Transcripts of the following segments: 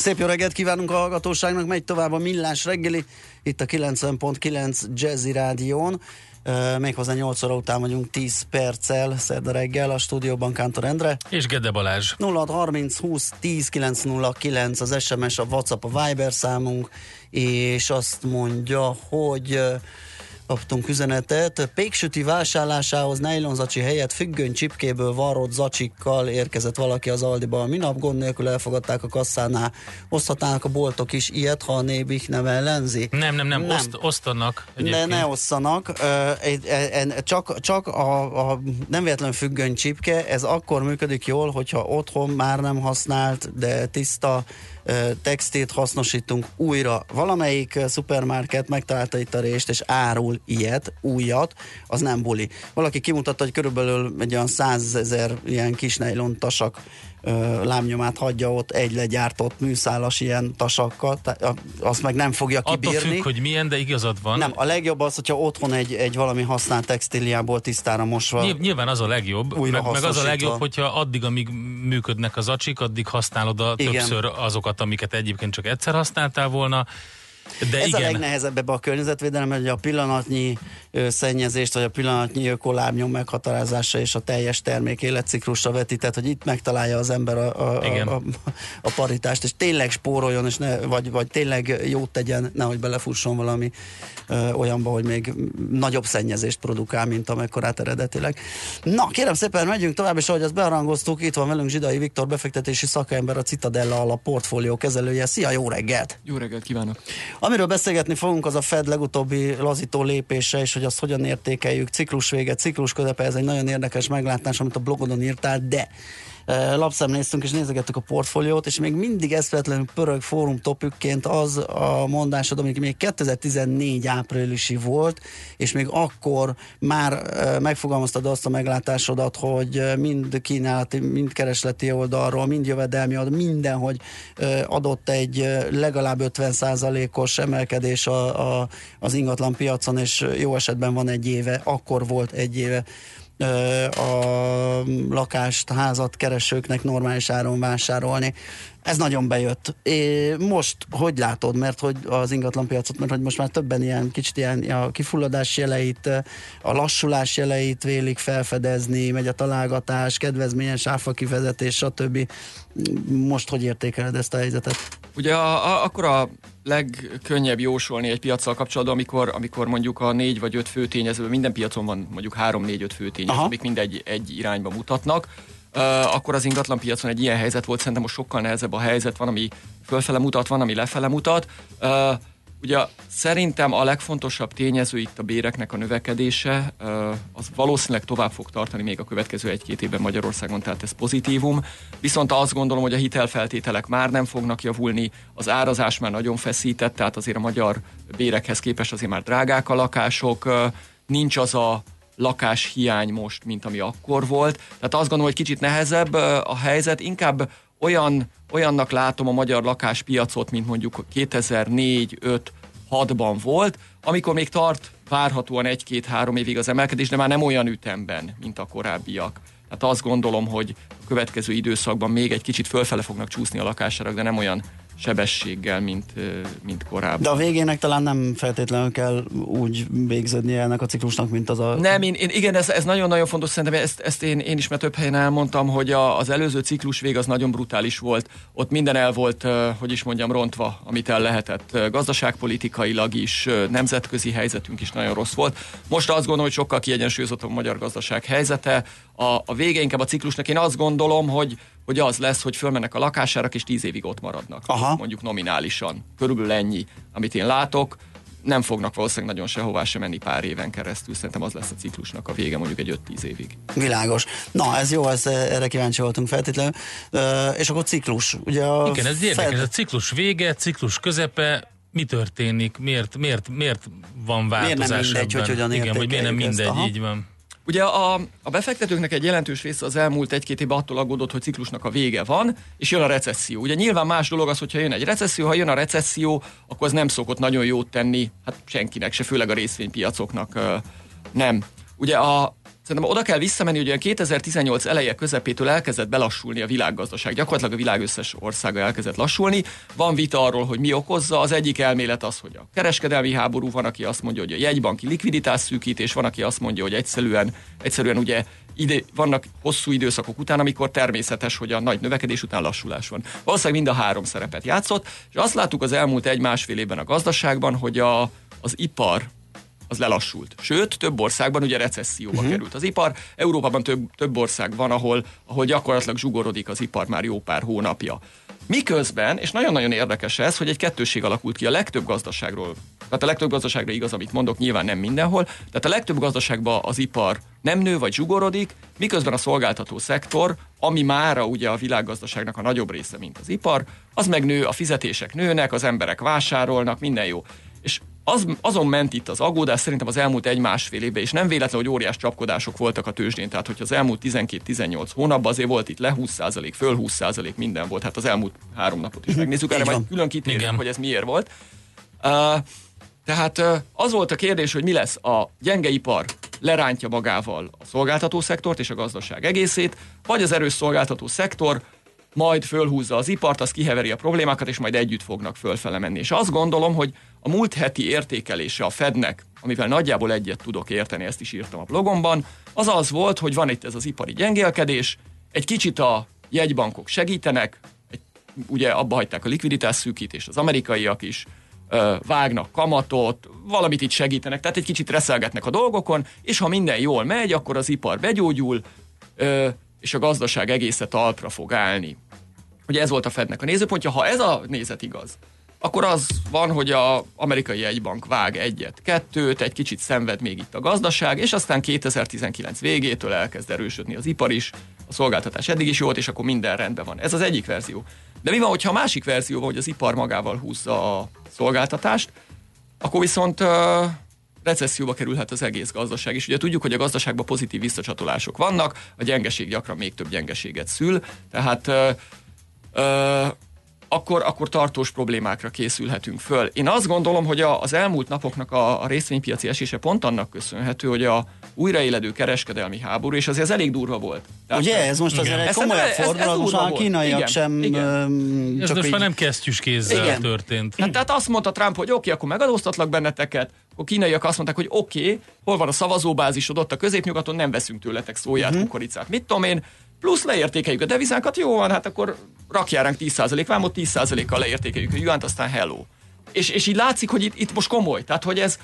Szép jó reggelt kívánunk a hallgatóságnak, megy tovább a Millás reggeli, itt a 90.9 Jazzy Rádión. Uh, méghozzá 8 óra után vagyunk 10 perccel, szerda reggel a stúdióban Kántor Endre. És Gede Balázs. 0630 20 10 909 az SMS, a WhatsApp, a Viber számunk, és azt mondja, hogy uh, kaptunk üzenetet. Péksüti vásárlásához nejlonzacsi helyett függöny csipkéből varrott zacsikkal érkezett valaki az Aldiba. Minap gond nélkül elfogadták a kasszánál. Oszthatnának a boltok is ilyet, ha a nébik nem ellenzi? Nem, nem, nem, nem. Oszt, osztanak. Ne, ne osszanak. Csak, csak a, a nem véletlen függöny csipke, ez akkor működik jól, hogyha otthon már nem használt, de tiszta textilt hasznosítunk újra. Valamelyik szupermarket megtalálta itt a részt, és árul ilyet, újat, az nem buli. Valaki kimutatta, hogy körülbelül egy olyan százezer ilyen kis tasak lámnyomát hagyja ott egy legyártott műszálas ilyen tasakkal, azt meg nem fogja kibírni. Attól függ, hogy milyen, de igazad van. Nem, a legjobb az, hogyha otthon egy, egy valami használt textíliából tisztára mosva. Nyilván az a legjobb, meg, meg az a legjobb, hogyha addig, amíg működnek az acsik, addig használod a többször azokat, amiket egyébként csak egyszer használtál volna, de Ez igen. a legnehezebb ebbe a környezetvédelem, hogy a pillanatnyi szennyezést, vagy a pillanatnyi ökolábnyom meghatározása és a teljes termék életciklusra vetített, hogy itt megtalálja az ember a, a, a, a, a paritást, és tényleg spóroljon, és ne, vagy, vagy tényleg jót tegyen, nehogy belefusson valami ö, olyanba, hogy még nagyobb szennyezést produkál, mint amekkorát eredetileg. Na, kérem szépen, megyünk tovább, és ahogy azt bearangoztuk, itt van velünk Zsidai Viktor, befektetési szakember, a Citadella a portfólió kezelője. Szia, jó reggelt! Jó reggelt kívánok! Amiről beszélgetni fogunk, az a Fed legutóbbi lazító lépése, és hogy azt hogyan értékeljük. Ciklus vége, ciklus közepe, ez egy nagyon érdekes meglátás, amit a blogodon írtál, de lapszemléztünk és nézegettük a portfóliót, és még mindig eszvetlenül pörög fórum topükként az a mondásod, ami még 2014 áprilisi volt, és még akkor már megfogalmaztad azt a meglátásodat, hogy mind kínálati, mind keresleti oldalról, mind jövedelmi minden, hogy adott egy legalább 50%-os emelkedés a, a, az ingatlan piacon, és jó esetben van egy éve, akkor volt egy éve a lakást, házat keresőknek normális áron vásárolni. Ez nagyon bejött. É, most hogy látod, mert hogy az ingatlan piacot, mert hogy most már többen ilyen kicsit ilyen a kifulladás jeleit, a lassulás jeleit vélik felfedezni, megy a találgatás, kedvezményes áfa kivezetés, stb. Most hogy értékeled ezt a helyzetet? Ugye a, a, akkor a legkönnyebb jósolni egy piacsal kapcsolatban, amikor, amikor mondjuk a négy vagy öt főtényező, minden piacon van mondjuk három, négy, öt főtényező, Aha. amik mindegy egy irányba mutatnak, akkor az ingatlan piacon egy ilyen helyzet volt, szerintem most sokkal nehezebb a helyzet, van, ami fölfele mutat, van, ami lefele mutat. Ugye szerintem a legfontosabb tényező itt a béreknek a növekedése, az valószínűleg tovább fog tartani még a következő egy-két évben Magyarországon, tehát ez pozitívum. Viszont azt gondolom, hogy a hitelfeltételek már nem fognak javulni, az árazás már nagyon feszített, tehát azért a magyar bérekhez képest azért már drágák a lakások, nincs az a lakáshiány most, mint ami akkor volt. Tehát azt gondolom, hogy kicsit nehezebb a helyzet, inkább olyan, olyannak látom a magyar lakáspiacot, mint mondjuk 2004 5 6-ban volt, amikor még tart várhatóan egy-két-három évig az emelkedés, de már nem olyan ütemben, mint a korábbiak. Tehát azt gondolom, hogy a következő időszakban még egy kicsit fölfele fognak csúszni a lakásárak, de nem olyan sebességgel, mint, mint korábban. De a végének talán nem feltétlenül kell úgy végződni ennek a ciklusnak, mint az a... Nem, én, én igen, ez, ez nagyon-nagyon fontos, szerintem ezt, ezt én, én is már több helyen elmondtam, hogy a, az előző ciklus vég az nagyon brutális volt. Ott minden el volt, hogy is mondjam, rontva, amit el lehetett. Gazdaságpolitikailag is, nemzetközi helyzetünk is nagyon rossz volt. Most azt gondolom, hogy sokkal kiegyensúlyozottabb a magyar gazdaság helyzete. A, a vége inkább a ciklusnak én azt gondolom, hogy, hogy az lesz, hogy fölmennek a lakásárak, és tíz évig ott maradnak. Aha. Mondjuk nominálisan. Körülbelül ennyi, amit én látok nem fognak valószínűleg nagyon sehová sem menni pár éven keresztül. Szerintem az lesz a ciklusnak a vége mondjuk egy 5-10 évig. Világos. Na, ez jó, ez, erre kíváncsi voltunk feltétlenül. Uh, és akkor ciklus. Ugye a Igen, ez érdekes. Fed... A ciklus vége, ciklus közepe, mi történik, miért, miért, miért van változás miért nem mindegy, ebben? hogy hogyan Igen, hogy miért nem mindegy, ezt, így van. Ugye a, a befektetőknek egy jelentős része az elmúlt egy-két évben attól aggódott, hogy ciklusnak a vége van, és jön a recesszió. Ugye nyilván más dolog az, hogyha jön egy recesszió, ha jön a recesszió, akkor az nem szokott nagyon jót tenni, hát senkinek se, főleg a részvénypiacoknak nem. Ugye a, Szerintem oda kell visszamenni, hogy 2018 eleje közepétől elkezdett belassulni a világgazdaság. Gyakorlatilag a világ összes országa elkezdett lassulni. Van vita arról, hogy mi okozza. Az egyik elmélet az, hogy a kereskedelmi háború, van, aki azt mondja, hogy a jegybanki likviditás szűkítés, van, aki azt mondja, hogy egyszerűen, egyszerűen ugye ide, vannak hosszú időszakok után, amikor természetes, hogy a nagy növekedés után lassulás van. Valószínűleg mind a három szerepet játszott, és azt láttuk az elmúlt egy-másfél évben a gazdaságban, hogy a, az ipar az lelassult. Sőt, több országban ugye recesszióba uh-huh. került az ipar. Európában több, több ország van, ahol, ahol gyakorlatilag zsugorodik az ipar már jó pár hónapja. Miközben, és nagyon-nagyon érdekes ez, hogy egy kettőség alakult ki a legtöbb gazdaságról. Tehát a legtöbb gazdaságra igaz, amit mondok, nyilván nem mindenhol. Tehát a legtöbb gazdaságban az ipar nem nő vagy zsugorodik, miközben a szolgáltató szektor, ami mára ugye a világgazdaságnak a nagyobb része, mint az ipar, az megnő, a fizetések nőnek, az emberek vásárolnak, minden jó. Az, azon ment itt az aggódás szerintem az elmúlt egy-másfél évben, és nem véletlen, hogy óriás csapkodások voltak a tőzsdén, tehát hogy az elmúlt 12-18 hónapban azért volt itt le 20%, föl 20% minden volt, hát az elmúlt három napot is megnézzük, erre majd külön kitérünk, hogy ez miért volt. Uh, tehát uh, az volt a kérdés, hogy mi lesz a gyenge ipar lerántja magával a szolgáltató szektort és a gazdaság egészét, vagy az erős szolgáltató szektor majd fölhúzza az ipart, az kiheveri a problémákat, és majd együtt fognak fölfele menni. És azt gondolom, hogy a múlt heti értékelése a Fednek, amivel nagyjából egyet tudok érteni, ezt is írtam a blogomban, az az volt, hogy van itt ez az ipari gyengélkedés, egy kicsit a jegybankok segítenek, egy, ugye abba hagyták a likviditás szűkítést az amerikaiak is, vágnak kamatot, valamit itt segítenek, tehát egy kicsit reszelgetnek a dolgokon, és ha minden jól megy, akkor az ipar begyógyul, és a gazdaság egésze talpra fog állni. Ugye ez volt a Fednek a nézőpontja. Ha ez a nézet igaz, akkor az van, hogy a amerikai egybank vág egyet, kettőt, egy kicsit szenved még itt a gazdaság, és aztán 2019 végétől elkezd erősödni az ipar is, a szolgáltatás eddig is volt, és akkor minden rendben van. Ez az egyik verzió. De mi van, hogyha a másik verzió van, hogy az ipar magával húzza a szolgáltatást, akkor viszont recesszióba kerülhet az egész gazdaság. És ugye tudjuk, hogy a gazdaságban pozitív visszacsatolások vannak, a gyengeség gyakran még több gyengeséget szül, tehát uh, uh, akkor, akkor tartós problémákra készülhetünk föl. Én azt gondolom, hogy a, az elmúlt napoknak a, a részvénypiaci esése pont annak köszönhető, hogy a újraéledő kereskedelmi háború, és azért ez elég durva volt. Tehát, Ugye, ez most azért egy komolyabb fordulat, most a kínaiak igen, sem... Igen. Csak ez most így... már nem kesztyűs kézzel igen. történt. Hát, tehát azt mondta Trump, hogy oké, okay, akkor megadóztatlak benneteket, akkor kínaiak azt mondták, hogy oké, okay, hol van a szavazóbázisod ott a középnyugaton, nem veszünk tőletek szóját, uh-huh. kukoricát, mit tudom én, plusz leértékeljük a devizánkat, jó van, hát akkor rakjál ránk 10% vámot, 10%-kal leértékeljük a juánt, aztán hello. És, és így látszik, hogy itt, itt most komoly. Tehát, hogy ez,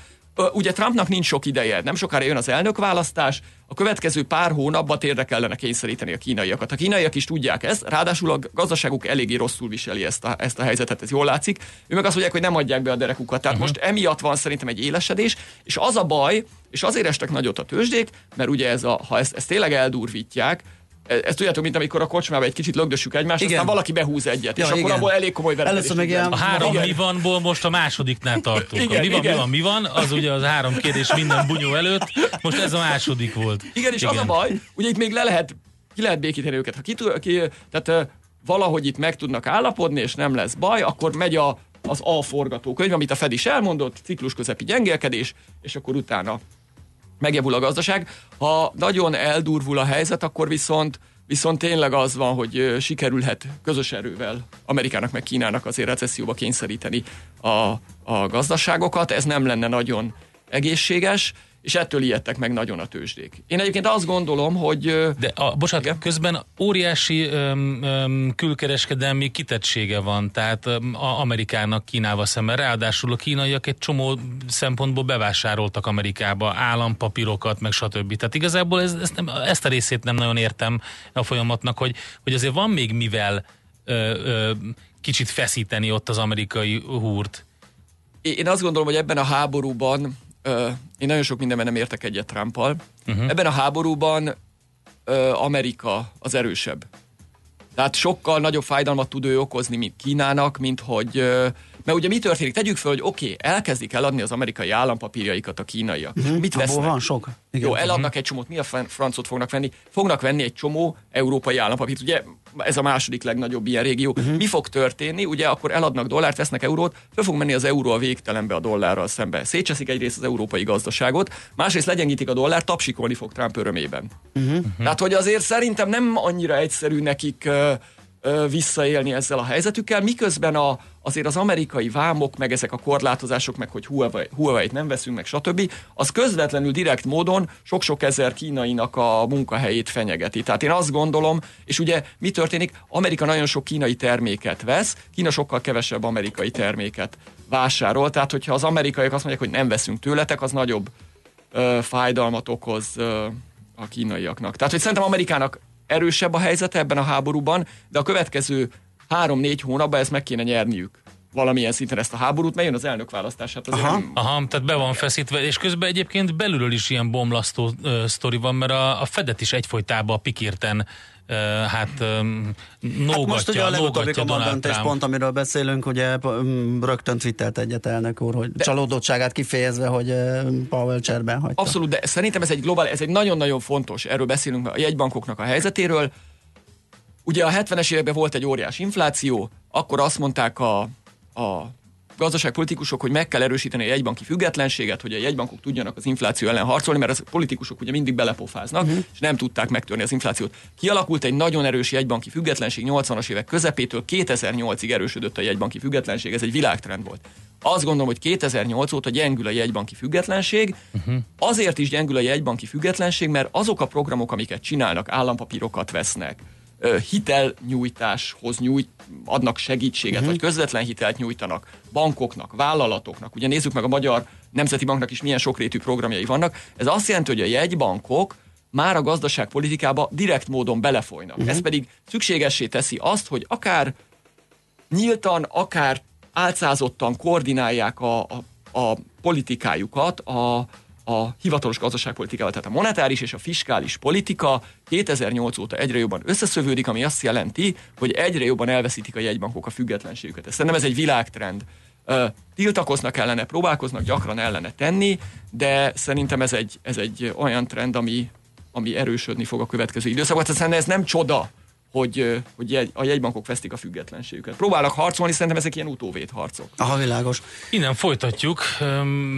ugye Trumpnak nincs sok ideje, nem sokára jön az elnökválasztás, a következő pár hónapban térre kellene kényszeríteni a kínaiakat. A kínaiak is tudják ezt, ráadásul a gazdaságuk eléggé rosszul viseli ezt a, ezt a helyzetet, ez jól látszik. Ő meg azt mondják, hogy nem adják be a derekukat. Tehát uh-huh. most emiatt van szerintem egy élesedés, és az a baj, és azért estek nagyot a tőzsdék, mert ugye ez a, ha ezt, ezt tényleg eldurvítják, ezt tudjátok, mint amikor a kocsmába egy kicsit lögdössük egymást, igen. aztán valaki behúz egyet, ja, és igen. akkor abból elég komoly verekedés. meg ilyen... A három igen. mi vanból most a másodiknál tartunk. Igen, a mi van, igen. mi van, mi van, az ugye az három kérdés minden bunyó előtt, most ez a második volt. Igen, és igen. az a baj, ugye itt még le lehet, ki lehet békíteni őket. Ha ki, ki, tehát valahogy itt meg tudnak állapodni, és nem lesz baj, akkor megy a, az A forgatókönyv, amit a Fed is elmondott, ciklus közepi gyengélkedés, és akkor utána megjavul a gazdaság. Ha nagyon eldurvul a helyzet, akkor viszont Viszont tényleg az van, hogy sikerülhet közös erővel Amerikának meg Kínának azért recesszióba kényszeríteni a, a gazdaságokat. Ez nem lenne nagyon egészséges és ettől ijedtek meg nagyon a tőzsdék. Én egyébként azt gondolom, hogy... De, a, bocsánat, igen? közben óriási öm, öm, külkereskedelmi kitettsége van, tehát öm, a Amerikának Kínával szemben. Ráadásul a kínaiak egy csomó szempontból bevásároltak Amerikába állampapírokat, meg stb. Tehát igazából ez, ezt, nem, ezt a részét nem nagyon értem a folyamatnak, hogy, hogy azért van még mivel ö, ö, kicsit feszíteni ott az amerikai húrt. Én azt gondolom, hogy ebben a háborúban én nagyon sok mindenben nem értek egyet Trumpal. Uh-huh. Ebben a háborúban Amerika az erősebb. Tehát sokkal nagyobb fájdalmat tud ő okozni, mint Kínának, mint hogy, Mert ugye mi történik? Tegyük fel, hogy oké, okay, elkezdik eladni az amerikai állampapírjaikat a kínaiak. Uh-huh. Mit vesznek? van sok. Igen. Jó, eladnak uh-huh. egy csomót, mi a francot fognak venni? Fognak venni egy csomó európai állampapírt. Ugye ez a második legnagyobb ilyen régió. Uh-huh. Mi fog történni? Ugye akkor eladnak dollárt, vesznek eurót, föl fog menni az euró a végtelenbe a dollárral szembe. Szétcseszik egyrészt az európai gazdaságot, másrészt legyengítik a dollár, tapsikolni fog Trump örömében. Uh-huh. Tehát, hogy azért szerintem nem annyira egyszerű nekik uh, visszaélni ezzel a helyzetükkel, miközben a, azért az amerikai vámok, meg ezek a korlátozások, meg hogy Huawei, Huawei-t nem veszünk, meg stb., az közvetlenül direkt módon sok-sok ezer kínainak a munkahelyét fenyegeti. Tehát én azt gondolom, és ugye mi történik? Amerika nagyon sok kínai terméket vesz, Kína sokkal kevesebb amerikai terméket vásárol, tehát hogyha az amerikaiak azt mondják, hogy nem veszünk tőletek, az nagyobb ö, fájdalmat okoz ö, a kínaiaknak. Tehát, hogy szerintem Amerikának erősebb a helyzet ebben a háborúban, de a következő három-négy hónapban ezt meg kéne nyerniük valamilyen szinten ezt a háborút, mert jön az elnökválasztás. Hát azért Aha. Nem... Aha, tehát be van feszítve, és közben egyébként belülről is ilyen bomlasztó uh, sztori van, mert a, a Fedet is egyfolytában pikírten hát nógatja, hát most ugye a legutóbbi komandant pont, amiről beszélünk, ugye rögtön twittelt egyet elnök úr, hogy de, csalódottságát kifejezve, hogy Powell cserben hagyta. Abszolút, de szerintem ez egy globál, ez egy nagyon-nagyon fontos, erről beszélünk a jegybankoknak a helyzetéről. Ugye a 70-es években volt egy óriás infláció, akkor azt mondták a, a gazdaságpolitikusok, hogy meg kell erősíteni a jegybanki függetlenséget, hogy a jegybankok tudjanak az infláció ellen harcolni, mert a politikusok ugye mindig belepofáznak, uh-huh. és nem tudták megtörni az inflációt. Kialakult egy nagyon erős jegybanki függetlenség 80-as évek közepétől 2008-ig erősödött a jegybanki függetlenség, ez egy világtrend volt. Azt gondolom, hogy 2008 óta gyengül a jegybanki függetlenség. Uh-huh. Azért is gyengül a jegybanki függetlenség, mert azok a programok, amiket csinálnak, állampapírokat vesznek, hitelnyújtáshoz nyújt, adnak segítséget, uh-huh. vagy közvetlen hitelt nyújtanak bankoknak, vállalatoknak. Ugye nézzük meg a Magyar Nemzeti Banknak is milyen sokrétű programjai vannak. Ez azt jelenti, hogy a jegybankok már a gazdaságpolitikába direkt módon belefolynak. Uh-huh. Ez pedig szükségessé teszi azt, hogy akár nyíltan, akár álcázottan koordinálják a, a, a politikájukat a, a hivatalos gazdaságpolitikával, tehát a monetáris és a fiskális politika 2008 óta egyre jobban összeszövődik, ami azt jelenti, hogy egyre jobban elveszítik a jegybankok a függetlenségüket. Ez szerintem ez egy világtrend. Tiltakoznak ellene, próbálkoznak gyakran ellene tenni, de szerintem ez egy, ez egy olyan trend, ami, ami erősödni fog a következő időszakban. Tehát ez nem csoda, hogy, hogy a jegybankok vesztik a függetlenségüket. Próbálnak harcolni, szerintem ezek ilyen utóvét harcok. Aha, világos. Innen folytatjuk,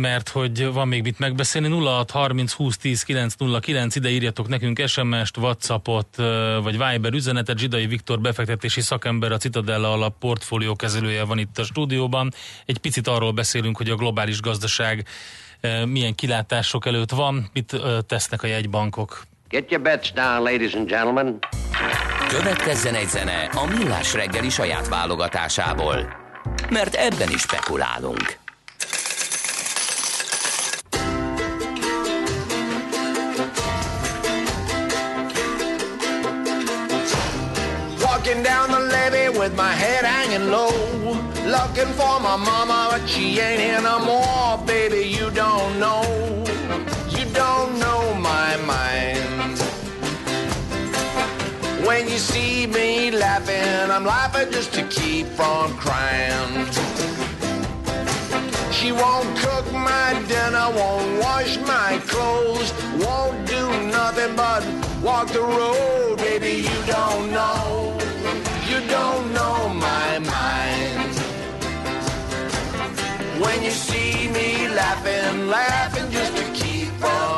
mert hogy van még mit megbeszélni. 06 30 20 10 909, ide írjatok nekünk SMS-t, Whatsappot, vagy Viber üzenetet. Zsidai Viktor befektetési szakember, a Citadella alap portfólió kezelője van itt a stúdióban. Egy picit arról beszélünk, hogy a globális gazdaság milyen kilátások előtt van, mit tesznek a jegybankok. Get your bets down, ladies and gentlemen. Következzen egy zene a Millás reggeli saját válogatásából, mert ebben is spekulálunk. Walking down the levee with my head hanging low. Looking for my mama, but she ain't here no more. Baby, you don't know see me laughing, I'm laughing just to keep from crying. She won't cook my dinner, won't wash my clothes, won't do nothing but walk the road. Baby, you don't know, you don't know my mind. When you see me laughing, laughing just to keep from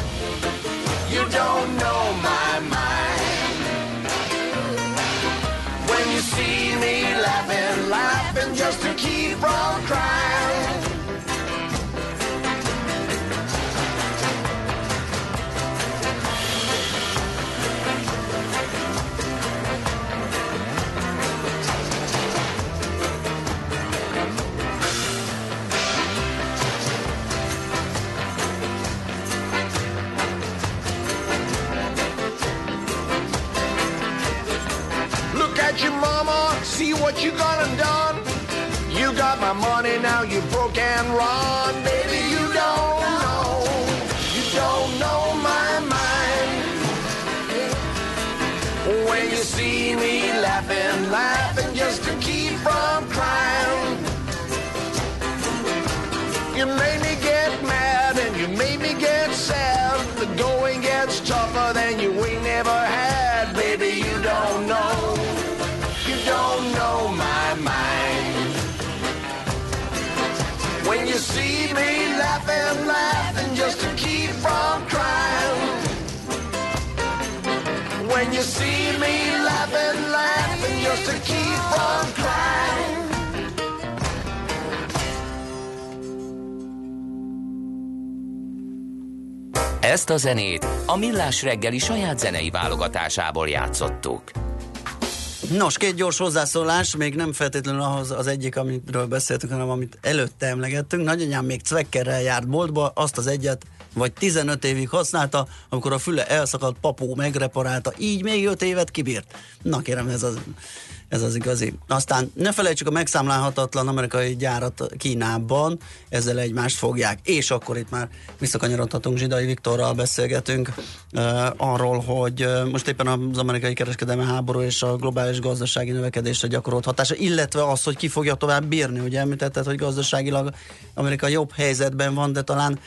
Don't know my mind. When you see me laughing, laughing just to keep from crying. See what you gonna done. You got my money, now you broke and run. Baby, you Ezt a zenét a Millás reggeli saját zenei válogatásából játszottuk. Nos, két gyors hozzászólás, még nem feltétlenül ahhoz az egyik, amiről beszéltünk, hanem amit előtte emlegettünk. Nagyanyám még cvekkerrel járt boltba, azt az egyet vagy 15 évig használta, amikor a füle elszakadt, papó megreparálta, így még 5 évet kibírt. Na kérem, ez az, ez az igazi. Aztán ne felejtsük a megszámlálhatatlan amerikai gyárat Kínában, ezzel egymást fogják. És akkor itt már visszakanyarodhatunk, Zsidai Viktorral beszélgetünk uh, arról, hogy uh, most éppen az amerikai kereskedelmi háború és a globális gazdasági növekedésre gyakorolt hatása, illetve az, hogy ki fogja tovább bírni. Ugye említetted, hogy gazdaságilag Amerika jobb helyzetben van, de talán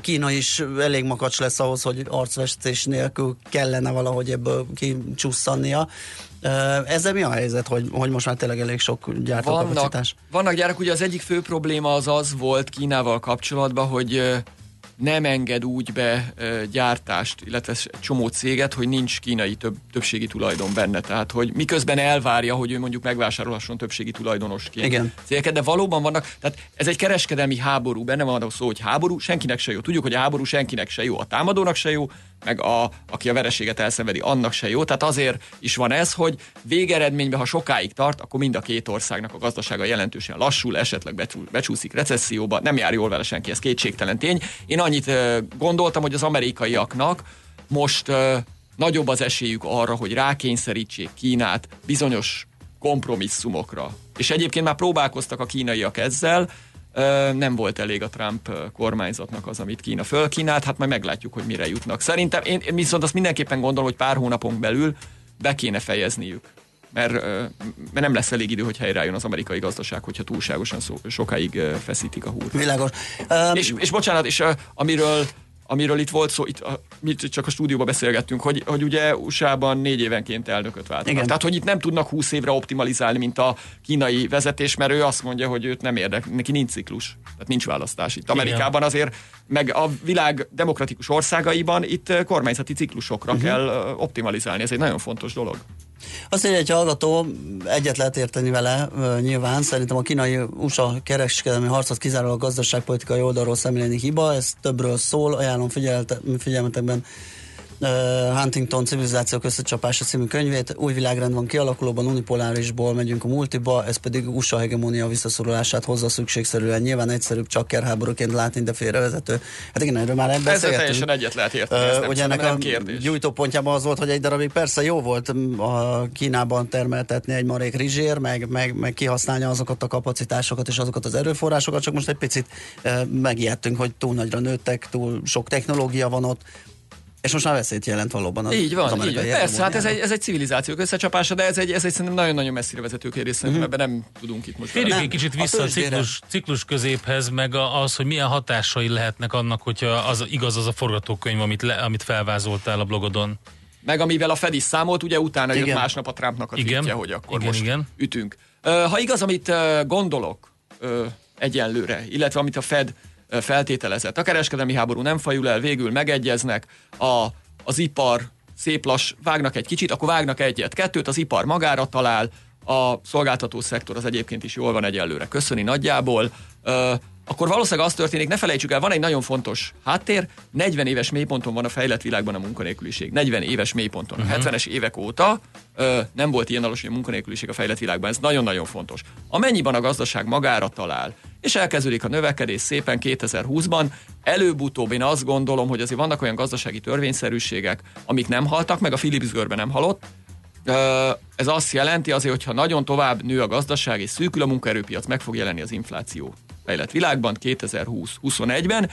Kína is elég makacs lesz ahhoz, hogy arcvesztés nélkül kellene valahogy ebből kicsusszannia. Ezzel mi a helyzet, hogy, hogy most már tényleg elég sok gyártókapacitás? Vannak, vannak gyárak, ugye az egyik fő probléma az az volt Kínával kapcsolatban, hogy nem enged úgy be gyártást, illetve csomó céget, hogy nincs kínai több, többségi tulajdon benne. Tehát, hogy miközben elvárja, hogy ő mondjuk megvásárolhasson többségi tulajdonosként Igen. cégeket, de valóban vannak, tehát ez egy kereskedelmi háború, benne van a szó, hogy háború, senkinek se jó. Tudjuk, hogy a háború senkinek se jó, a támadónak se jó, meg a, aki a vereséget elszenvedi, annak se jó. Tehát azért is van ez, hogy végeredményben, ha sokáig tart, akkor mind a két országnak a gazdasága jelentősen lassul, esetleg becsúszik recesszióba, nem jár jól vele senki, ez kétségtelen tény. Én annyit gondoltam, hogy az amerikaiaknak most nagyobb az esélyük arra, hogy rákényszerítsék Kínát bizonyos kompromisszumokra. És egyébként már próbálkoztak a kínaiak ezzel, nem volt elég a Trump kormányzatnak az, amit Kína fölkínált, hát majd meglátjuk, hogy mire jutnak. Szerintem én viszont azt mindenképpen gondolom, hogy pár hónapon belül be kéne fejezniük. Mert, mert nem lesz elég idő, hogy helyreálljon az amerikai gazdaság, hogyha túlságosan szó, sokáig feszítik a húrt. Világos. Um... És, és bocsánat, és amiről amiről itt volt szó, itt a, mi csak a stúdióban beszélgettünk, hogy, hogy ugye USA-ban négy évenként elnököt váltanak. Igen. Tehát, hogy itt nem tudnak húsz évre optimalizálni, mint a kínai vezetés, mert ő azt mondja, hogy őt nem érdek, neki nincs ciklus, tehát nincs választás. Itt Amerikában azért, meg a világ demokratikus országaiban itt kormányzati ciklusokra uh-huh. kell optimalizálni. Ez egy nagyon fontos dolog. Azt mondja, egy hallgató, egyet lehet érteni vele, nyilván, szerintem a kínai USA kereskedelmi harcot kizárólag gazdaságpolitikai oldalról szemlélni hiba, ez többről szól, ajánlom figyelmetekben uh, Huntington civilizációk összecsapása című könyvét. Új világrend van kialakulóban, unipolárisból megyünk a multiba, ez pedig USA hegemónia visszaszorulását hozza szükségszerűen. Nyilván egyszerűbb csak kerháborúként látni, de félrevezető. Hát igen, erről már Ezzel teljesen egyet lehet érteni. Ez nem, ugye ennek nem a kérdés. gyújtópontjában az volt, hogy egy darabig persze jó volt a Kínában termeltetni egy marék rizsér, meg, meg, meg kihasználni azokat a kapacitásokat és azokat az erőforrásokat, csak most egy picit e, megijedtünk, hogy túl nagyra nőttek, túl sok technológia van ott, és most már veszélyt jelent valóban az, Így van, az így van. Persze, hát ez egy, ez egy civilizációk összecsapása, de ez egy, ez egy szerintem nagyon-nagyon messzire vezető kérdés, szerintem Mhm. ebben nem tudunk itt most. Térjünk egy kicsit vissza a ciklus, ciklus középhez, meg a- az, hogy milyen hatásai lehetnek annak, hogyha az igaz az a forgatókönyv, amit, le, amit felvázoltál a blogodon. Meg amivel a Fed is számolt, ugye utána jött Igen. másnap a Trumpnak a Igen. tweetje, hogy akkor Igen, most igen. ütünk. Ha igaz, amit gondolok egyenlőre, illetve amit a Fed feltételezett, a kereskedelmi háború nem fajul el, végül megegyeznek, a, az ipar szép lass, vágnak egy kicsit, akkor vágnak egyet, kettőt, az ipar magára talál, a szolgáltató szektor az egyébként is jól van egyelőre, köszöni nagyjából, akkor valószínűleg az történik, ne felejtsük el, van egy nagyon fontos háttér, 40 éves mélyponton van a fejlett világban a munkanélküliség. 40 éves mélyponton. Uh-huh. 70-es évek óta ö, nem volt ilyen alacsony a munkanélküliség a fejlett világban, ez nagyon-nagyon fontos. Amennyiben a gazdaság magára talál, és elkezdődik a növekedés szépen 2020-ban, előbb-utóbb én azt gondolom, hogy azért vannak olyan gazdasági törvényszerűségek, amik nem haltak, meg a Philips görbe nem halott, Ez azt jelenti azért, hogyha nagyon tovább nő a gazdaság és szűkül a munkaerőpiac, meg fog jelenni az infláció fejlett világban 2020-21-ben,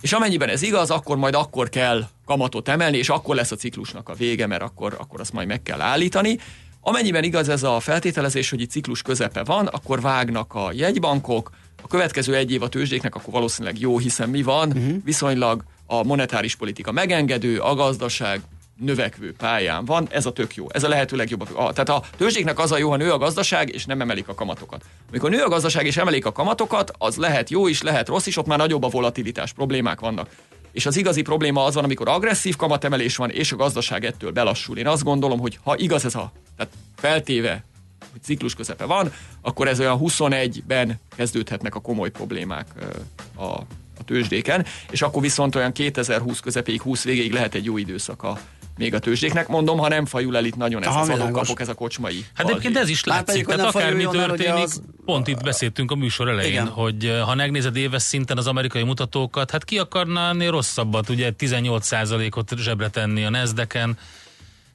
és amennyiben ez igaz, akkor majd akkor kell kamatot emelni, és akkor lesz a ciklusnak a vége, mert akkor, akkor azt majd meg kell állítani. Amennyiben igaz ez a feltételezés, hogy itt ciklus közepe van, akkor vágnak a jegybankok, a következő egy év a tőzsdéknek akkor valószínűleg jó, hiszen mi van, uh-huh. viszonylag a monetáris politika megengedő, a gazdaság növekvő pályán van, ez a tök jó. Ez a lehető legjobb. A, tehát a tőzsdéknek az a jó, ha nő a gazdaság, és nem emelik a kamatokat. Amikor nő a gazdaság, és emelik a kamatokat, az lehet jó is, lehet rossz is, ott már nagyobb a volatilitás, problémák vannak. És az igazi probléma az van, amikor agresszív kamatemelés van, és a gazdaság ettől belassul. Én azt gondolom, hogy ha igaz ez a, tehát feltéve, hogy ciklus közepe van, akkor ez olyan 21-ben kezdődhetnek a komoly problémák a, a tőzsdéken, és akkor viszont olyan 2020 közepéig, 20 végéig lehet egy jó időszaka még a tőzsdéknek. Mondom, ha nem fajul el itt nagyon ez Aha, az adókapok, ez a kocsmai. Hát egyébként ez is látszik, tehát akármi fajuljon el, történik, az- pont itt beszéltünk a műsor elején, Igen. hogy eh, ha megnézed éves szinten az amerikai mutatókat, hát ki akarná ennél rosszabbat, ugye 18%-ot zsebre tenni a Nasdaq-en,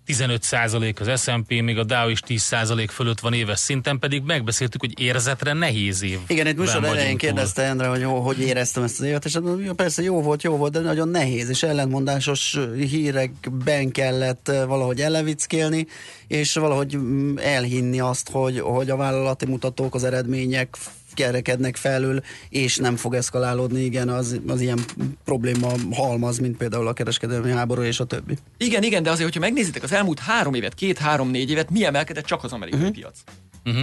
15% az S&P, még a Dow is 10% fölött van éves szinten, pedig megbeszéltük, hogy érzetre nehéz év. Igen, itt műsor elején kérdezte Endre, hogy jó, hogy éreztem ezt az évet, és hát persze jó volt, jó volt, de nagyon nehéz, és ellentmondásos hírekben kellett eh, valahogy ellevickélni, és valahogy mm, elhinni azt, hogy, hogy a vállalati mutatók, az eredmények kerekednek felül, és nem fog eszkalálódni, igen, az, az ilyen probléma halmaz, mint például a kereskedelmi háború és a többi. Igen, igen, de azért, hogyha megnézitek az elmúlt három évet, két-három-négy évet, mi emelkedett csak az amerikai uh-huh. piac.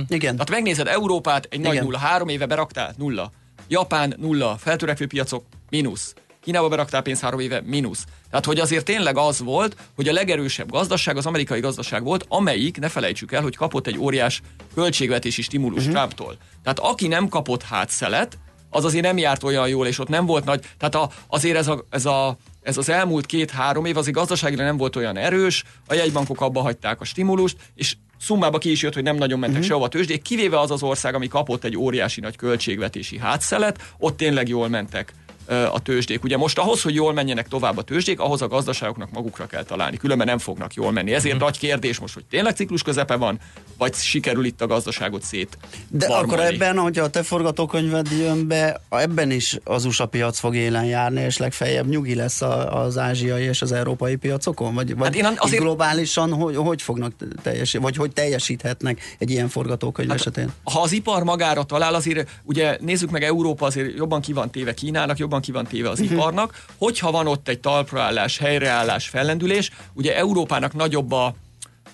Igen. Tehát megnézed Európát, egy nagy Igen. nulla, három éve beraktál, nulla. Japán, nulla. Feltörekvő piacok, mínusz. Kínába beraktál pénzt három éve, mínusz. Tehát, hogy azért tényleg az volt, hogy a legerősebb gazdaság az amerikai gazdaság volt, amelyik, ne felejtsük el, hogy kapott egy óriás költségvetési stimulus uh-huh. Trumptól. Tehát aki nem kapott hátszelet, az azért nem járt olyan jól, és ott nem volt nagy. Tehát a, azért ez, a, ez, a, ez az elmúlt két-három év azért gazdaságilag nem volt olyan erős, a jegybankok abba hagyták a stimulust, és szummába ki is jött, hogy nem nagyon mentek uh-huh. sehova tőzsdék, kivéve az az ország, ami kapott egy óriási nagy költségvetési hátszelet, ott tényleg jól mentek a tőzsdék. Ugye most ahhoz, hogy jól menjenek tovább a tőzsdék, ahhoz a gazdaságoknak magukra kell találni, különben nem fognak jól menni. Ezért uh-huh. nagy kérdés most, hogy tényleg ciklus közepe van, vagy sikerül itt a gazdaságot szét. De barmolni. akkor ebben, hogyha a te forgatókönyved jön be, ebben is az USA piac fog élen járni, és legfeljebb nyugi lesz a, az ázsiai és az európai piacokon? Vagy, vagy Hát én azért- globálisan hogy, hogy fognak teljesíteni, vagy hogy teljesíthetnek egy ilyen forgatókönyv hát, esetén? ha az ipar magára talál, azért ugye nézzük meg Európa azért jobban ki van téve Kínának, jobban ki van téve az iparnak. Hogyha van ott egy talpraállás, helyreállás, fellendülés, ugye Európának nagyobb a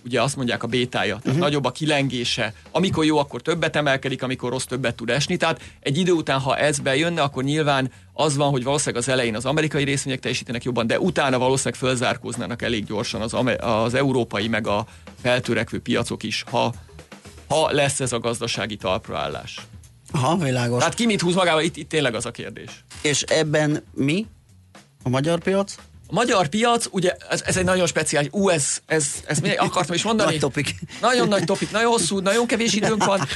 ugye azt mondják a bétája, tehát uh-huh. nagyobb a kilengése. Amikor jó, akkor többet emelkedik, amikor rossz, többet tud esni. Tehát egy idő után, ha ez bejönne, akkor nyilván az van, hogy valószínűleg az elején az amerikai részvények teljesítenek jobban, de utána valószínűleg fölzárkóznának elég gyorsan az, az európai meg a feltörekvő piacok is, ha, ha lesz ez a gazdasági talpraállás. Aha, világos. Tehát ki mit húz magával, itt, itt tényleg az a kérdés. És ebben mi? A magyar piac? A magyar piac, ugye ez, ez egy nagyon speciális, ú, ez, ez, ez még akartam is mondani. Nagy topik. Nagyon nagy topik, nagyon hosszú, nagyon kevés időnk van.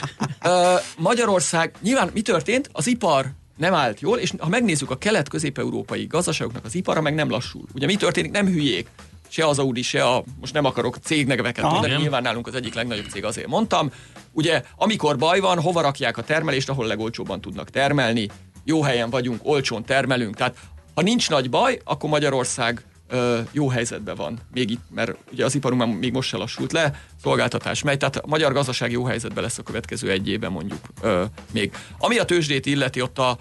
Uh, Magyarország, nyilván mi történt? Az ipar nem állt jól, és ha megnézzük a kelet-közép-európai gazdaságoknak az ipara, meg nem lassul. Ugye mi történik? Nem hülyék. Se az Audi, se a, most nem akarok cégneveket mondani, Nem. nyilván nálunk az egyik legnagyobb cég azért mondtam. Ugye, amikor baj van, hova rakják a termelést, ahol legolcsóbban tudnak termelni, jó helyen vagyunk, olcsón termelünk. Tehát ha nincs nagy baj, akkor Magyarország ö, jó helyzetben van. Még itt, mert ugye az iparunk már még most se lassult le, szolgáltatás megy, tehát a magyar gazdaság jó helyzetben lesz a következő egy évben mondjuk ö, még. Ami a tőzsdét illeti, ott a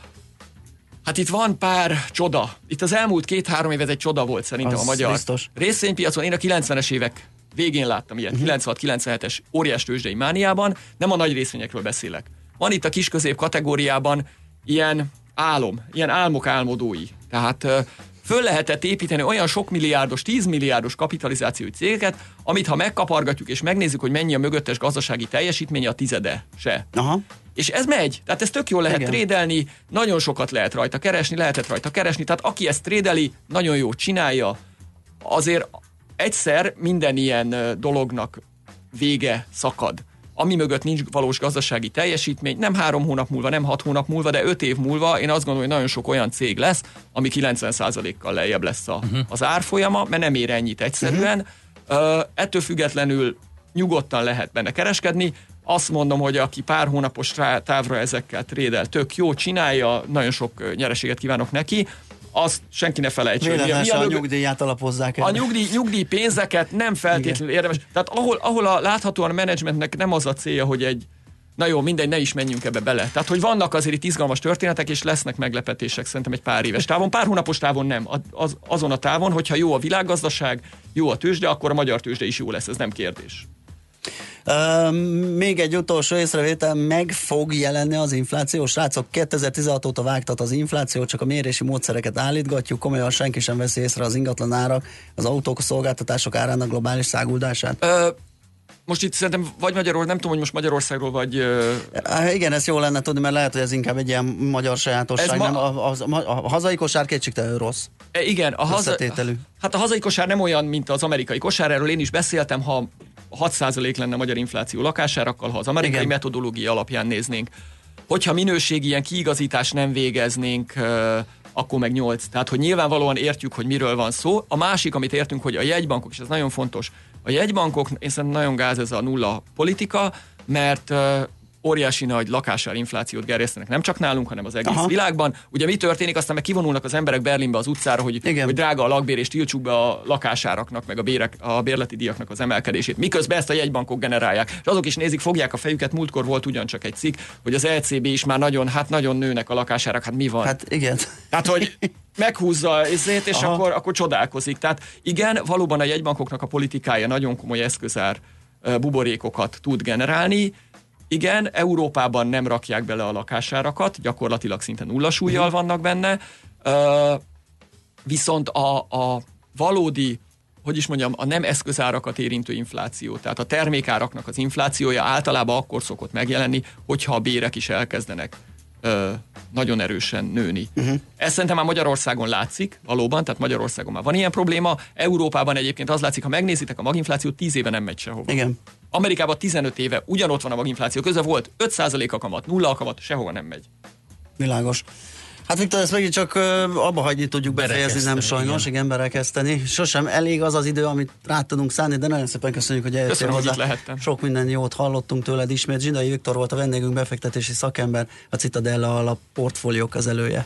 Hát itt van pár csoda. Itt az elmúlt két-három év ez egy csoda volt szerintem Az a magyar biztos. részvénypiacon. Én a 90-es évek végén láttam ilyet, Mhm. uh-huh. 96-97-es óriás tőzsdei mániában. Nem a nagy részvényekről beszélek. Van itt a kis-közép kategóriában ilyen álom, ilyen álmok álmodói. Tehát föl lehetett építeni olyan sok milliárdos, 10 milliárdos kapitalizációi cégeket, amit ha megkapargatjuk és megnézzük, hogy mennyi a mögöttes gazdasági teljesítménye, a tizede se. Aha. És ez megy. Tehát ezt tök jól lehet Igen. trédelni, nagyon sokat lehet rajta keresni, lehetett rajta keresni. Tehát aki ezt trédeli, nagyon jó csinálja. Azért egyszer minden ilyen dolognak vége szakad. Ami mögött nincs valós gazdasági teljesítmény, nem három hónap múlva, nem hat hónap múlva, de öt év múlva én azt gondolom, hogy nagyon sok olyan cég lesz, ami 90%-kal lejjebb lesz a, uh-huh. az árfolyama, mert nem ér ennyit egyszerűen. Uh-huh. Ettől függetlenül nyugodtan lehet benne kereskedni. Azt mondom, hogy aki pár hónapos távra ezekkel trédel, tök jó, csinálja, nagyon sok nyereséget kívánok neki. Azt senki ne felejtse, hogy mi a- nyugdíját alapozzák el. a nyugdíj, nyugdíj pénzeket nem feltétlenül érdemes. Tehát ahol, ahol a láthatóan a menedzsmentnek nem az a célja, hogy egy Na jó, mindegy, ne is menjünk ebbe bele. Tehát, hogy vannak azért itt izgalmas történetek, és lesznek meglepetések szerintem egy pár éves távon. Pár hónapos távon nem. Az, azon a távon, hogyha jó a világgazdaság, jó a tőzsde, akkor a magyar tőzsde is jó lesz, ez nem kérdés. Uh, még egy utolsó észrevétel, meg fog jelenni az infláció. Srácok, 2016 óta vágtat az infláció, csak a mérési módszereket állítgatjuk, komolyan senki sem veszi észre az ingatlan árak, az autók, a szolgáltatások árának globális száguldását. Ö, most itt szerintem vagy Magyarország, nem tudom, hogy most Magyarországról vagy... Uh, igen, ezt jó lenne tudni, mert lehet, hogy ez inkább egy ilyen magyar sajátosság. Ez ma- Nem, a, a, a, a hazai kosár kétségtelenül rossz. E, Igen, a haza, hát a hazai kosár nem olyan, mint az amerikai kosár, erről én is beszéltem, ha 6% lenne a magyar infláció lakásárakkal, ha az amerikai Igen. Metodológia alapján néznénk. Hogyha minőségi ilyen kiigazítást nem végeznénk, akkor meg 8. Tehát, hogy nyilvánvalóan értjük, hogy miről van szó. A másik, amit értünk, hogy a jegybankok, és ez nagyon fontos, a jegybankok, én szerintem nagyon gáz ez a nulla politika, mert óriási nagy lakásár inflációt gerjesztenek nem csak nálunk, hanem az egész Aha. Világban. Ugye mi történik, aztán meg kivonulnak az emberek Berlinbe az utcára, hogy, Igen. hogy drága a lakbér, és tiltsuk be a lakásáraknak, meg a, bérek, a bérleti díjaknak az emelkedését. Miközben ezt a jegybankok generálják. És azok is nézik, fogják a fejüket. Múltkor volt ugyancsak egy cikk, hogy az LCB is már nagyon, hát nagyon nőnek a lakásárak. Hát mi van? Hát igen. Tehát, hogy meghúzza ezért, és Aha. akkor, akkor csodálkozik. Tehát igen, valóban a jegybankoknak a politikája nagyon komoly eszközár buborékokat tud generálni. Igen, Európában nem rakják bele a lakásárakat, gyakorlatilag szinte nulla súlyjal vannak benne, viszont a, a valódi hogy is mondjam, a nem eszközárakat érintő infláció, tehát a termékáraknak az inflációja általában akkor szokott megjelenni, hogyha a bérek is elkezdenek ö, nagyon erősen nőni. Uh-huh. Ez szerintem már Magyarországon látszik, valóban, tehát Magyarországon már van ilyen probléma. Európában egyébként az látszik, ha megnézitek, a maginfláció 10 éve nem megy sehova. Igen. Amerikában 15 éve ugyanott van a maginfláció, köze volt 5% a kamat, 0 a kamat, sehova nem megy. Világos. Hát Viktor, ezt megint csak abba hagyni tudjuk befejezni, nem sajnos, igen. igen, berekeszteni. Sosem elég az az idő, amit rá tudunk szállni, de nagyon szépen köszönjük, hogy eljöttél Köszönöm, hogy hozzá. itt lehettem. Sok minden jót hallottunk tőled ismét. Zsidai Viktor volt a vendégünk, befektetési szakember, a Citadella alap portfólió kezelője.